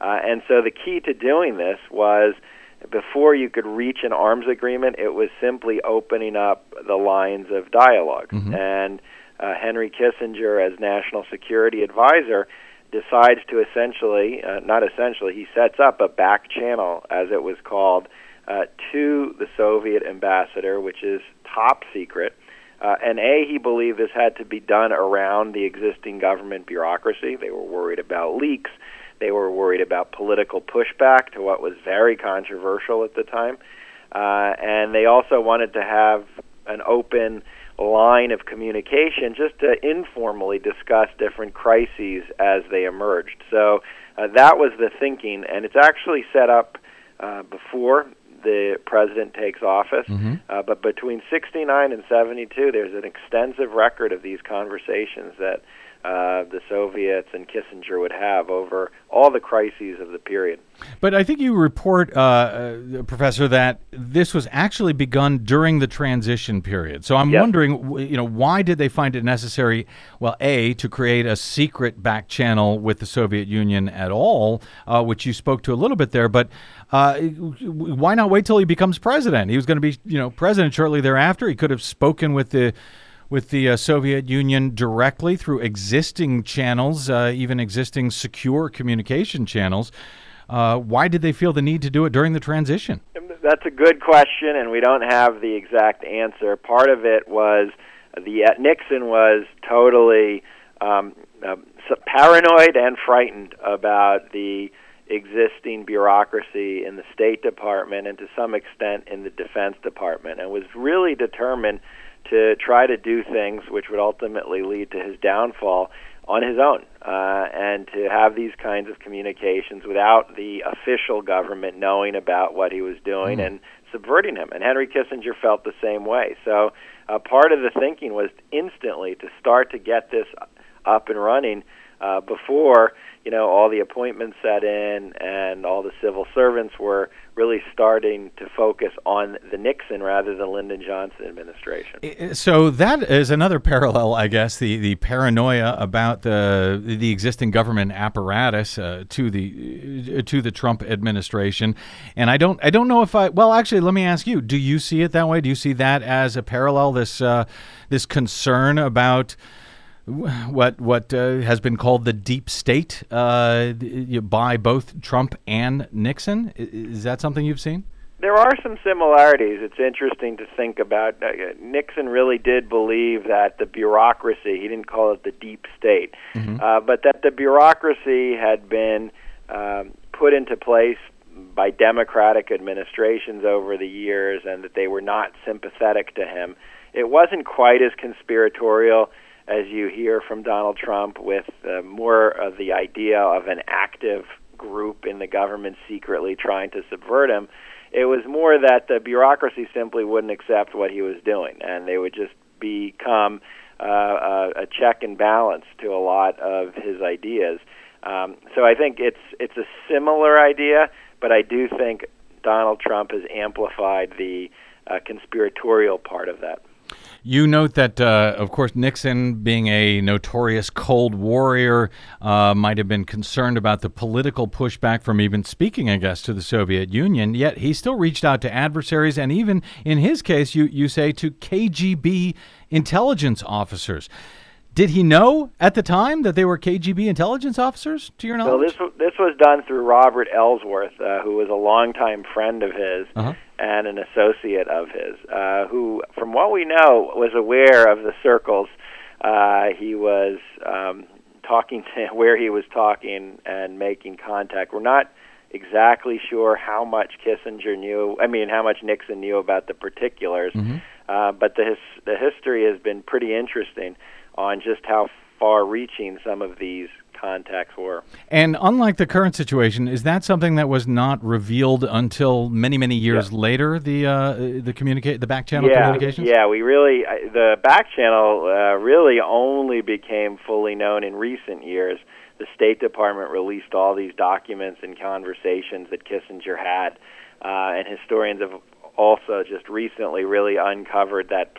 Uh, and so the key to doing this was before you could reach an arms agreement, it was simply opening up the lines of dialog And uh, Henry Kissinger, as national security advisor, decides to essentially, uh, not essentially, he sets up a back channel, as it was called, uh, to the Soviet ambassador, which is top secret. Uh, and A, he believed this had to be done around the existing government bureaucracy. They were worried about leaks. They were worried about political pushback to what was very controversial at the time. Uh, and they also wanted to have an open line of communication just to informally discuss different crises as they emerged. So uh, that was the thinking, and it's actually set up uh, before the president takes office. Mm-hmm. Uh, but between 69 and 72, there's an extensive record of these conversations that uh, the Soviets and Kissinger would have over all the crises of the period. But I think you report, uh, uh, Professor, that this was actually begun during the transition period. So I'm Yes. wondering, you know, why did they find it necessary? Well, a to create a secret back channel with the Soviet Union at all, uh, which you spoke to a little bit there. But uh, why not wait till he becomes president? He was going to be, you know, president shortly thereafter. He could have spoken with the with the uh, Soviet Union directly through existing channels, uh, even existing secure communication channels. Uh, why did they feel the need to do it during the transition? That's a good question, and we don't have the exact answer. Part of it was the uh, Nixon was totally um, uh, paranoid and frightened about the existing bureaucracy in the State Department and to some extent in the Defense Department, and was really determined to try to do things which would ultimately lead to his downfall on his own, uh, and to have these kinds of communications without the official government knowing about what he was doing and subverting him. And Henry Kissinger felt the same way. So uh, part of the thinking was instantly to start to get this up and running uh, before you know all the appointments set in and all the civil servants were really starting to focus on the Nixon rather than Lyndon Johnson administration. So that is another parallel, I guess, the, the paranoia about the the existing government apparatus uh, to the uh, to the Trump administration. And I don't I don't know if I well actually let me ask you, do you see it that way? Do you see that as a parallel this uh, this concern about what what uh, has been called the deep state uh, by both Trump and Nixon? Is that something you've seen? There are some similarities. It's interesting to think about. Uh, Nixon really did believe that the bureaucracy, he didn't call it the deep state, uh, but that the bureaucracy had been um, put into place by Democratic administrations over the years and that they were not sympathetic to him. It wasn't quite as conspiratorial as you hear from Donald Trump with uh, more of the idea of an active group in the government secretly trying to subvert him. It was more that the bureaucracy simply wouldn't accept what he was doing, and they would just become uh, a, a check and balance to a lot of his ideas. Um, so I think it's it's a similar idea, but I do think Donald Trump has amplified the uh, conspiratorial part of that. You note that, uh, of course, Nixon, being a notorious Cold Warrior, uh, might have been concerned about the political pushback from even speaking, I guess, to the Soviet Union. Yet he still reached out to adversaries, and even in his case, you, you say to KGB intelligence officers. Did he know at the time that they were KGB intelligence officers, to your knowledge? this this was done through Robert Ellsworth, uh, who was a longtime friend of his Uh-huh. and an associate of his, uh, who, from what we know, was aware of the circles. Uh, he was um, talking to where he was talking and making contact. We're not exactly sure how much Kissinger knew. I mean, how much Nixon knew about the particulars. Uh, but the his, the history has been pretty interesting on just how far-reaching some of these contacts were. And unlike the current situation, is that something that was not revealed until many, many years later? The uh, the communicate the back channel yeah, communications. Yeah, we really the back channel uh, really only became fully known in recent years. The State Department released all these documents and conversations that Kissinger had, uh, and historians have also just recently really uncovered that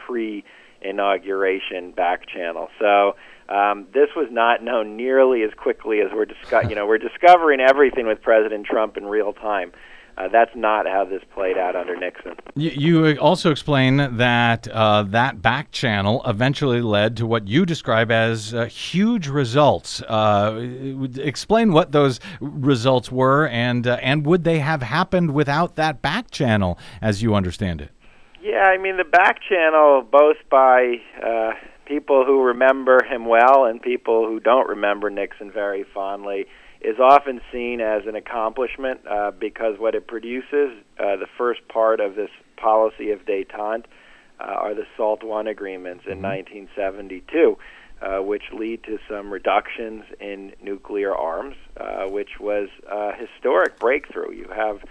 pre-inauguration back channel. So. Um, this was not known nearly as quickly as we're you know we're discovering everything with President Trump in real time. Uh, that's not how this played out under Nixon. You, you also explain that uh, that back channel eventually led to what you describe as uh, huge results. Uh, explain what those results were, and uh, and would they have happened without that back channel, as you understand it? Yeah, I mean the back channel, both by uh, people who remember him well and people who don't remember Nixon very fondly, is often seen as an accomplishment uh, because what it produces, uh, the first part of this policy of detente, uh, are the SALT I agreements in 1972, uh, which lead to some reductions in nuclear arms, uh, which was a historic breakthrough. You have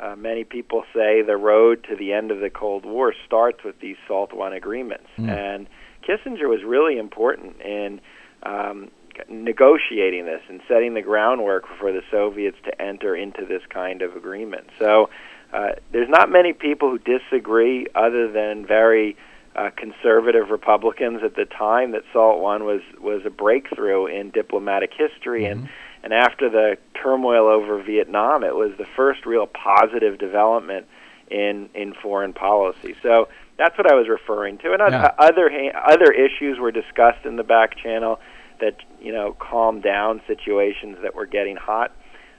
uh, many people say the road to the end of the Cold War starts with these SALT I agreements, Mm. and Kissinger was really important in um, negotiating this and setting the groundwork for the Soviets to enter into this kind of agreement. So uh, there's not many people who disagree, other than very uh, conservative Republicans at the time, that SALT One was was a breakthrough in diplomatic history and. And after the turmoil over Vietnam, it was the first real positive development in in foreign policy. So that's what I was referring to. And Yeah. other other issues were discussed in the back channel that you know calmed down situations that were getting hot.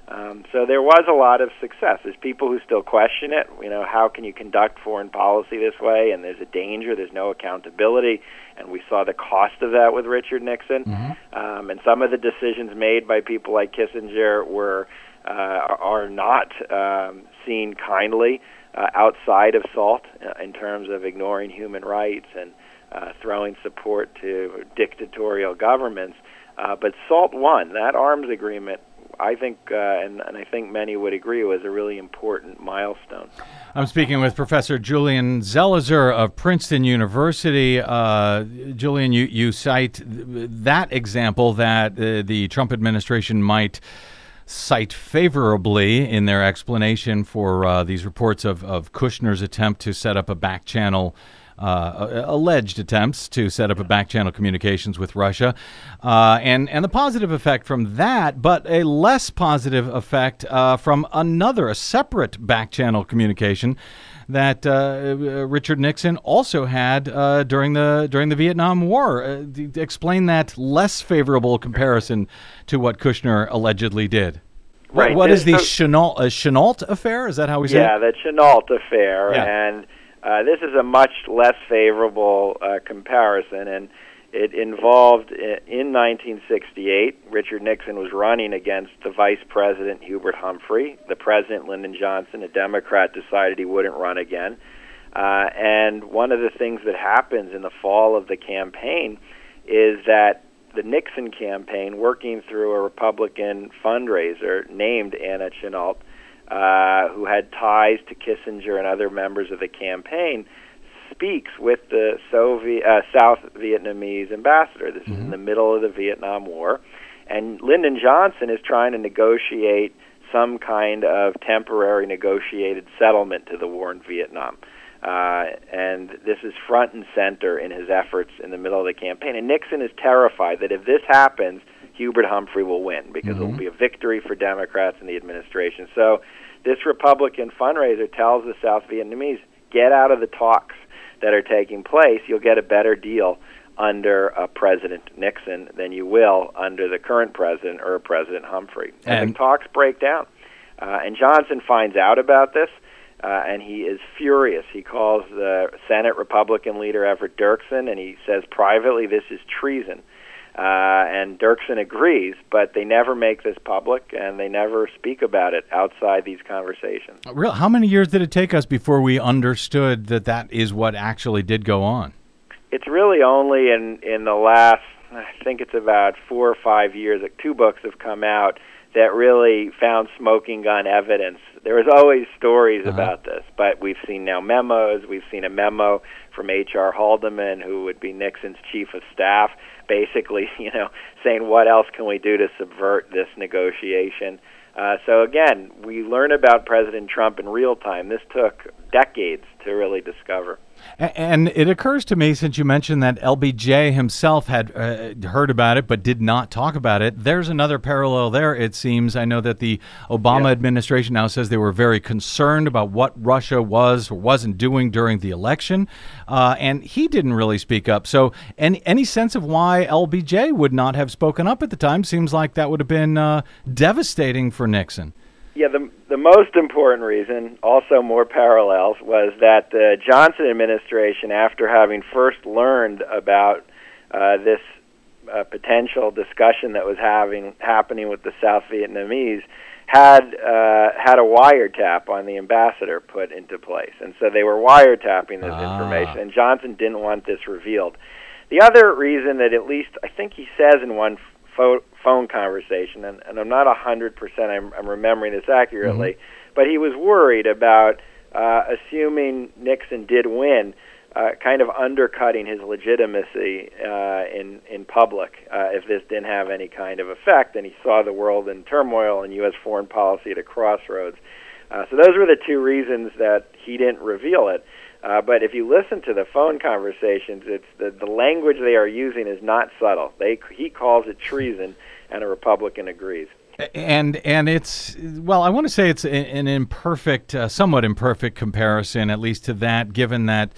Um, so there was a lot of success. There's people who still question it. You know, how can you conduct foreign policy this way? And there's a danger. There's no accountability. And we saw the cost of that with Richard Nixon. Um, and some of the decisions made by people like Kissinger were uh, are not um, seen kindly uh, outside of SALT uh, in terms of ignoring human rights and uh, throwing support to dictatorial governments. Uh, but SALT one, that arms agreement, I think, uh, and, and I think many would agree, was a really important milestone. I'm speaking with Professor Julian Zelizer of Princeton University. Uh, Julian, you, you cite that example that uh, the Trump administration might cite favorably in their explanation for uh, these reports of, of Kushner's attempt to set up a back channel. Uh, alleged attempts to set up a back channel communications with Russia, uh, and and the positive effect from that, but a less positive effect uh, from another, a separate back channel communication that uh, Richard Nixon also had uh, during the during the Vietnam War. Uh, d- explain that less favorable comparison to what Kushner allegedly did. What- Right, what is the so- Chennault, uh, Chennault affair? Is that how we say Yeah, it? the Chennault affair, Yeah. and uh, this is a much less favorable uh, comparison, and it involved in 1968. Richard Nixon was running against the Vice President Hubert Humphrey. The President Lyndon Johnson, a Democrat, decided he wouldn't run again. Uh, and one of the things that happens in the fall of the campaign is that the Nixon campaign, working through a Republican fundraiser named Anna Chennault, uh, who had ties to Kissinger and other members of the campaign, speaks with the Soviet uh, South Vietnamese ambassador. This is in the middle of the Vietnam War, and Lyndon Johnson is trying to negotiate some kind of temporary negotiated settlement to the war in Vietnam. Uh, and this is front and center in his efforts in the middle of the campaign. And Nixon is terrified that if this happens, Hubert Humphrey will win because it will be a victory for Democrats in the administration. So this Republican fundraiser tells the South Vietnamese, get out of the talks that are taking place. You'll get a better deal under uh, President Nixon than you will under the current president or President Humphrey. And, And- the talks break down. Uh, and Johnson finds out about this, uh, and he is furious. He calls the Senate Republican leader Everett Dirksen, and he says privately, "This is treason." Uh, and Dirksen agrees, but they never make this public, and they never speak about it outside these conversations. Real, how many years did it take us before we understood that that is what actually did go on? It's really only in in the last, I think it's about four or five years that two books have come out that really found smoking gun evidence. There was always stories Uh-huh. about this, but we've seen now memos. We've seen a memo from H.R. Haldeman, who would be Nixon's chief of staff, basically, you know, saying what else can we do to subvert this negotiation. Uh, so again, we learn about President Trump in real time. This took decades to really discover. And it occurs to me, since you mentioned that LBJ himself had uh, heard about it but did not talk about it, there's another parallel there, it seems. I know that the Obama Yeah. administration now says they were very concerned about what Russia was or wasn't doing during the election, uh, and he didn't really speak up. So, any, any sense of why LBJ would not have spoken up at the time seems like that would have been uh, devastating for Nixon. Yeah, the the most important reason, also more parallels, was that the Johnson administration, after having first learned about uh, this uh, potential discussion that was having happening with the South Vietnamese had uh, had a wiretap on the ambassador put into place, and so they were wiretapping this Ah. information. And Johnson didn't want this revealed. The other reason that at least I think he says in one pho- phone conversation, and, and I'm not hundred percent, I'm I'm remembering this accurately, but he was worried about uh, assuming Nixon did win, uh, kind of undercutting his legitimacy uh, in in public uh, if this didn't have any kind of effect. And he saw the world in turmoil and U.S. foreign policy at a crossroads. Uh, so those were the two reasons that he didn't reveal it. Uh, but if you listen to the phone conversations, it's the, the language they are using is not subtle. They he calls it treason, and a Republican agrees. and and it's well i want to say it's an imperfect uh, somewhat imperfect comparison at least to that given that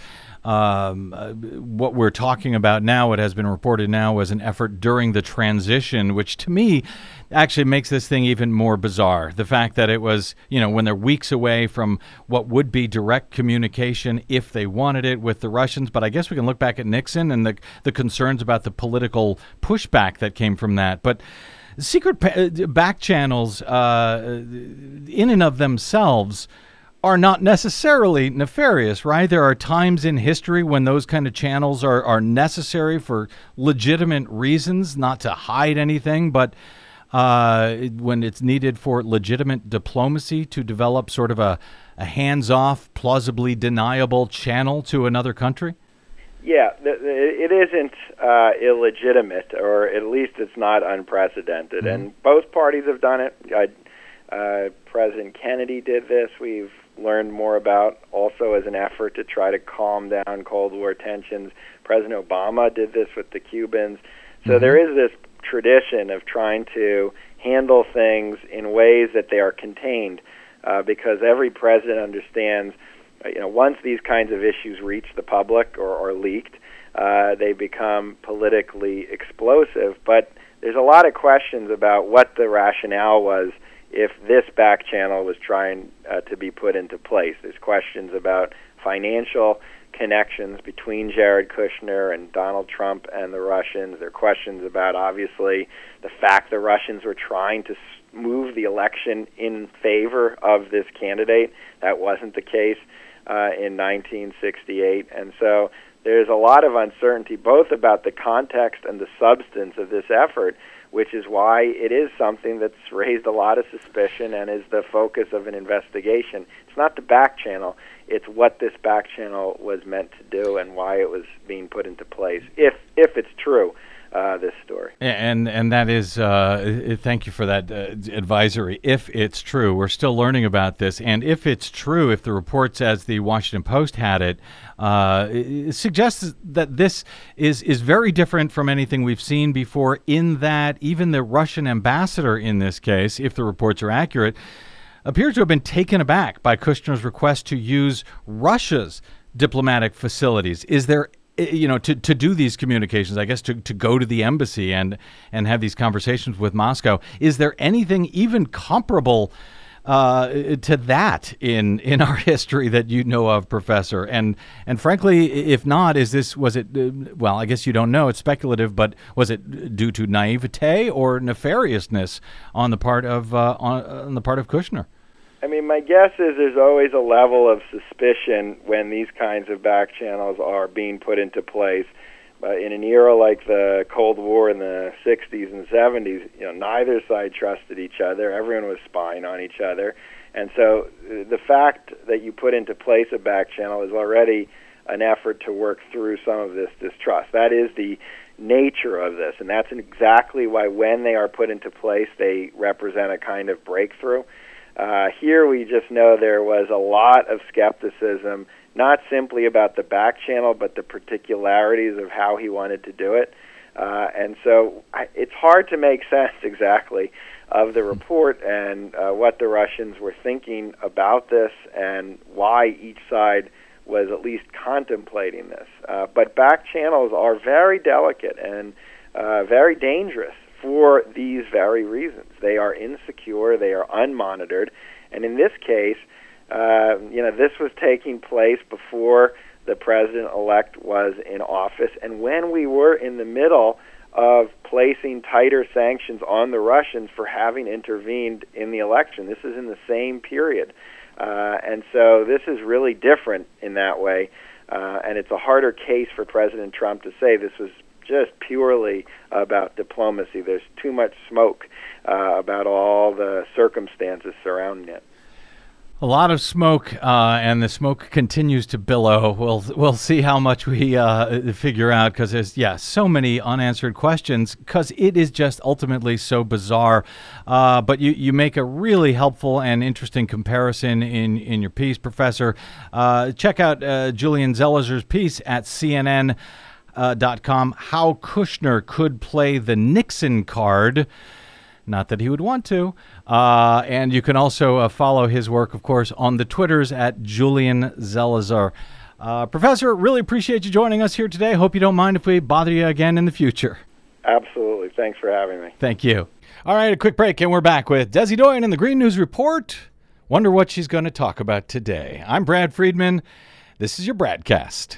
um, uh, what we're talking about now what has been reported now was an effort during the transition which to me actually makes this thing even more bizarre. The fact that it was you know when they're weeks away from what would be direct communication if they wanted it with the russians. But i guess we can look back at nixon and the the concerns about the political pushback that came from that. But secret pa- uh, back channels uh, in and of themselves are not necessarily nefarious, right? There are times in history when those kind of channels are, are necessary for legitimate reasons, not to hide anything, but uh, when it's needed for legitimate diplomacy to develop sort of a, a hands off, plausibly deniable channel to another country? Yeah, it isn't uh, illegitimate, or at least it's not unprecedented. And both parties have done it. Uh, uh, President Kennedy did this. We've learned more about also as an effort to try to calm down Cold War tensions. President Obama did this with the Cubans. So there is this tradition of trying to handle things in ways that they are contained, uh, because every president understands uh, you know, once these kinds of issues reach the public or are leaked, uh, they become politically explosive. But there's a lot of questions about what the rationale was if this back channel was trying uh, to be put into place. There's questions about financial connections between Jared Kushner and Donald Trump and the Russians. There are questions about, obviously, the fact the Russians were trying to move the election in favor of this candidate. That wasn't the case uh, in 1968. And so there's a lot of uncertainty both about the context and the substance of this effort, which is why it is something that's raised a lot of suspicion and is the focus of an investigation. It's not the back channel, it's what this back channel was meant to do and why it was being put into place, if, if it's true. Uh, this story. And and that is, uh, thank you for that uh, advisory. If it's true, we're still learning about this, and if it's true, if the reports, as the Washington Post had it, uh, it suggests that this is is very different from anything we've seen before. In that, even the Russian ambassador in this case, if the reports are accurate, appears to have been taken aback by Kushner's request to use Russia's diplomatic facilities. Is there you know to, to do these communications i guess to, to go to the embassy and and have these conversations with moscow is there anything even comparable uh, to that in in our history that you know of professor? And and frankly if not is this was it uh, well i guess you don't know it's speculative but was it due to naivete or nefariousness on the part of uh, on, on the part of kushner I mean, my guess is there's always a level of suspicion when these kinds of back channels are being put into place. But in an era like the Cold War in the 60s and 70s, you know, neither side trusted each other. Everyone was spying on each other. And so uh, the fact that you put into place a back channel is already an effort to work through some of this distrust. That is the nature of this. And that's exactly why when they are put into place, they represent a kind of breakthrough. Uh, here we just know there was a lot of skepticism, not simply about the back channel, but the particularities of how he wanted to do it. Uh, and so I, it's hard to make sense exactly of the report and uh, what the Russians were thinking about this and why each side was at least contemplating this. Uh, but back channels are very delicate and uh, very dangerous for these very reasons. They are insecure, they are unmonitored, and in this case, uh, you know, this was taking place before the president elect was in office, and when we were in the middle of placing tighter sanctions on the Russians for having intervened in the election. This is in the same period. Uh, and so this is really different in that way. Uh, and it's a harder case for President Trump to say this was just purely about diplomacy. There's too much smoke uh, about all the circumstances surrounding it. A lot of smoke, uh, and the smoke continues to billow. We'll we'll see how much we uh, figure out because there's yeah so many unanswered questions because it is just ultimately so bizarre. Uh, but you, you make a really helpful and interesting comparison in in your piece, Professor. Uh, check out uh, Julian Zelizer's piece at CNN. Uh, dot com, how Kushner could play the Nixon card. Not that he would want to. Uh, and you can also uh, follow his work, of course, on the Twitters at Julian Zelizer. Uh, Professor, really appreciate you joining us here today. Hope you don't mind if we bother you again in the future. Absolutely. Thanks for having me. Thank you. All right, a quick break, and we're back with Desi Doyen in the Green News Report. Wonder what she's going to talk about today. I'm Brad Friedman. This is your BradCast.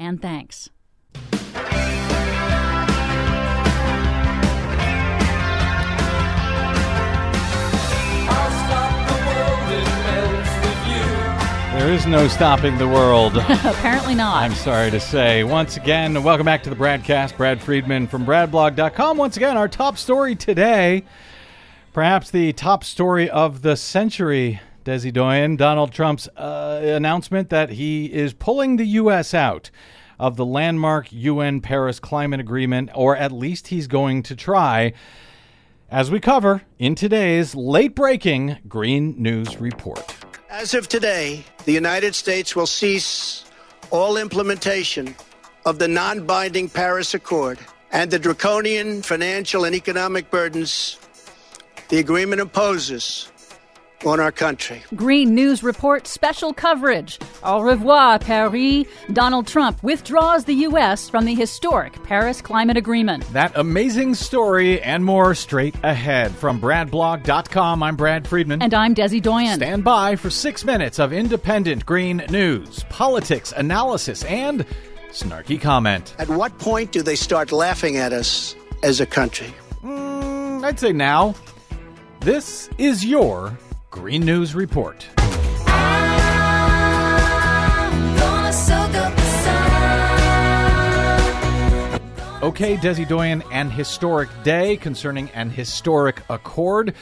and thanks. There is no stopping the world. Apparently not. I'm sorry to say. Once again, welcome back to the broadcast. Brad Friedman from BradBlog.com. Once again, our top story today, perhaps the top story of the century, Desi Doyen, Donald Trump's uh, announcement that he is pulling the U.S. out of the landmark UN Paris Climate Agreement, or at least he's going to try, as we cover in today's late breaking Green News Report. As of today, the United States will cease all implementation of the non binding Paris Accord and the draconian financial and economic burdens the agreement imposes on our country. Green News Report special coverage. Au revoir, Paris. Donald Trump withdraws the U.S. from the historic Paris Climate Agreement. That amazing story and more straight ahead. From BradBlog.com, I'm Brad Friedman. And I'm Desi Doyen. Stand by for six minutes of independent green news, politics, analysis, and snarky comment. At what point do they start laughing at us as a country? Mm, I'd say now. This is your Green News Report. Okay, Desi Doyen, an historic day concerning an historic accord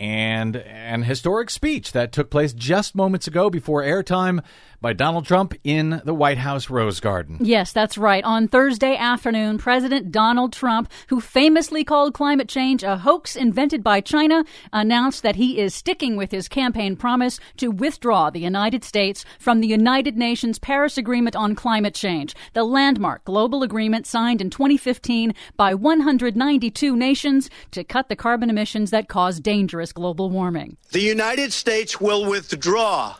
and an historic speech that took place just moments ago before airtime by Donald Trump in the White House Rose Garden. Yes, that's right. On Thursday afternoon, President Donald Trump, who famously called climate change a hoax invented by China, announced that he is sticking with his campaign promise to withdraw the United States from the United Nations Paris Agreement on Climate Change, the landmark global agreement signed in 2015 by 192 nations to cut the carbon emissions that cause dangerous global warming. The United States will withdraw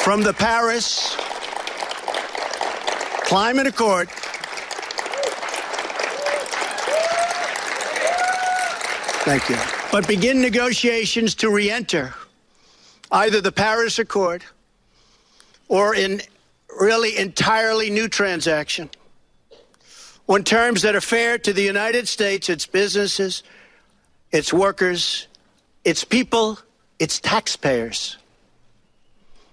from the Paris Climate Accord. Thank you. But begin negotiations to re enter either the Paris Accord or in really entirely new transaction on terms that are fair to the United States, its businesses, its workers, its people, its taxpayers.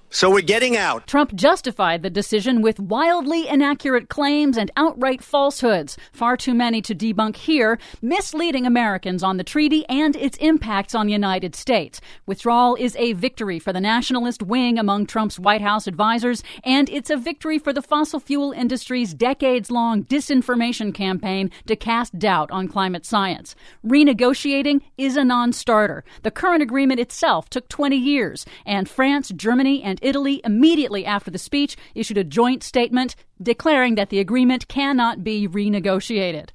So we're getting out. Trump justified the decision with wildly inaccurate claims and outright falsehoods, far too many to debunk here, misleading Americans on the treaty and its impacts on the United States. Withdrawal is a victory for the nationalist wing among Trump's White House advisors, and it's a victory for the fossil fuel industry's decades long disinformation campaign to cast doubt on climate science. Renegotiating is a non starter. The current agreement itself took 20 years, and France, Germany, and Italy, immediately after the speech, issued a joint statement declaring that the agreement cannot be renegotiated.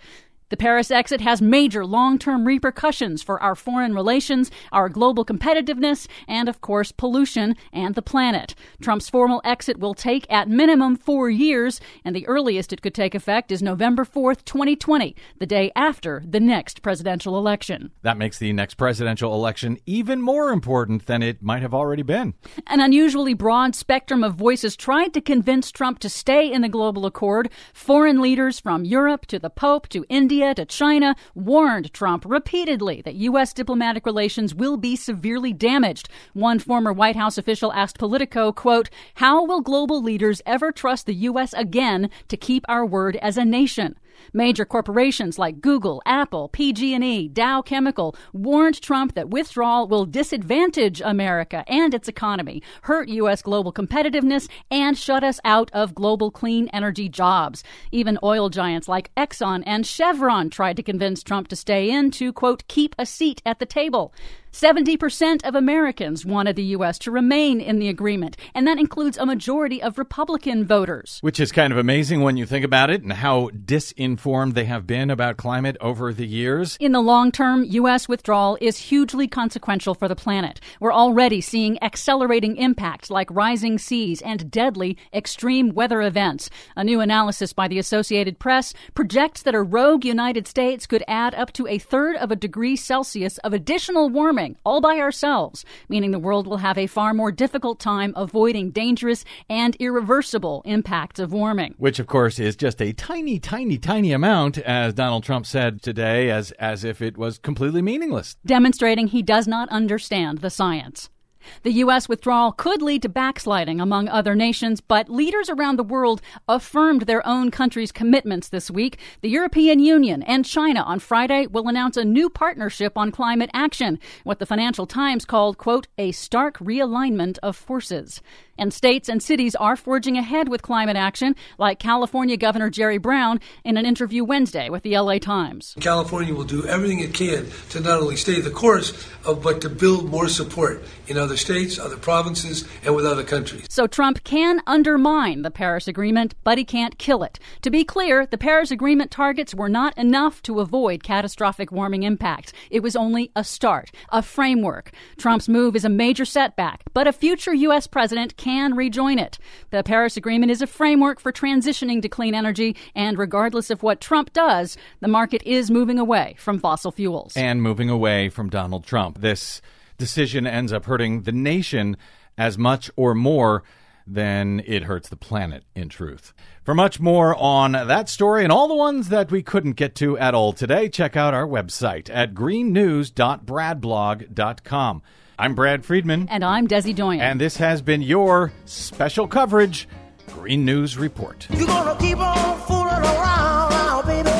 The Paris exit has major long term repercussions for our foreign relations, our global competitiveness, and of course, pollution and the planet. Trump's formal exit will take at minimum four years, and the earliest it could take effect is November 4th, 2020, the day after the next presidential election. That makes the next presidential election even more important than it might have already been. An unusually broad spectrum of voices tried to convince Trump to stay in the global accord. Foreign leaders from Europe to the Pope to India to China warned Trump repeatedly that U.S. diplomatic relations will be severely damaged. One former White House official asked Politico, quote, How will global leaders ever trust the U.S. again to keep our word as a nation? Major corporations like Google, Apple, PG&E, Dow Chemical warned Trump that withdrawal will disadvantage America and its economy, hurt US global competitiveness and shut us out of global clean energy jobs. Even oil giants like Exxon and Chevron tried to convince Trump to stay in to quote keep a seat at the table. 70% of Americans wanted the U.S. to remain in the agreement, and that includes a majority of Republican voters. Which is kind of amazing when you think about it and how disinformed they have been about climate over the years. In the long term, U.S. withdrawal is hugely consequential for the planet. We're already seeing accelerating impacts like rising seas and deadly extreme weather events. A new analysis by the Associated Press projects that a rogue United States could add up to a third of a degree Celsius of additional warming all by ourselves, meaning the world will have a far more difficult time avoiding dangerous and irreversible impacts of warming. Which, of course, is just a tiny, tiny, tiny amount, as Donald Trump said today, as, as if it was completely meaningless. Demonstrating he does not understand the science. The U.S. withdrawal could lead to backsliding among other nations, but leaders around the world affirmed their own country's commitments this week. The European Union and China on Friday will announce a new partnership on climate action, what the Financial Times called, quote, a stark realignment of forces. And states and cities are forging ahead with climate action, like California Governor Jerry Brown in an interview Wednesday with the LA Times. California will do everything it can to not only stay the course, uh, but to build more support in other states, other provinces, and with other countries. So Trump can undermine the Paris Agreement, but he can't kill it. To be clear, the Paris Agreement targets were not enough to avoid catastrophic warming impacts. It was only a start, a framework. Trump's move is a major setback, but a future U.S. president can rejoin it. The Paris Agreement is a framework for transitioning to clean energy, and regardless of what Trump does, the market is moving away from fossil fuels. And moving away from Donald Trump. This decision ends up hurting the nation as much or more than it hurts the planet, in truth. For much more on that story and all the ones that we couldn't get to at all today, check out our website at greennews.bradblog.com. I'm Brad Friedman. And I'm Desi Doyen. And this has been your special coverage, Green News Report. You're gonna keep on fooling around baby.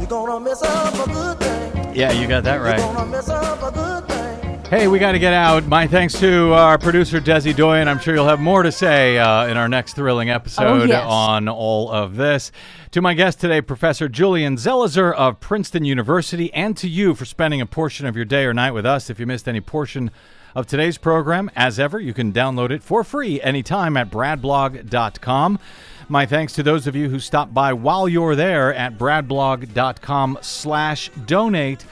You're gonna mess up a good thing. Yeah, you got that You're right. Hey, we got to get out. My thanks to our producer, Desi Doyen. I'm sure you'll have more to say uh, in our next thrilling episode Oh, yes. on all of this. To my guest today, Professor Julian Zelizer of Princeton University, and to you for spending a portion of your day or night with us. If you missed any portion of today's program, as ever, you can download it for free anytime at bradblog.com. My thanks to those of you who stopped by while you're there at bradblog.com slash donate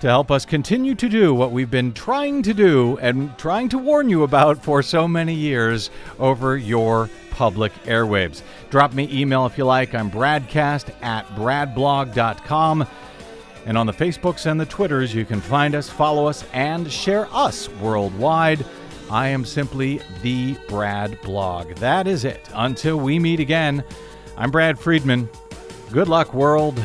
to help us continue to do what we've been trying to do and trying to warn you about for so many years over your public airwaves. Drop me email if you like. I'm bradcast at bradblog.com. And on the Facebooks and the Twitters, you can find us, follow us, and share us worldwide. I am simply the Brad Blog. That is it. Until we meet again, I'm Brad Friedman. Good luck, world.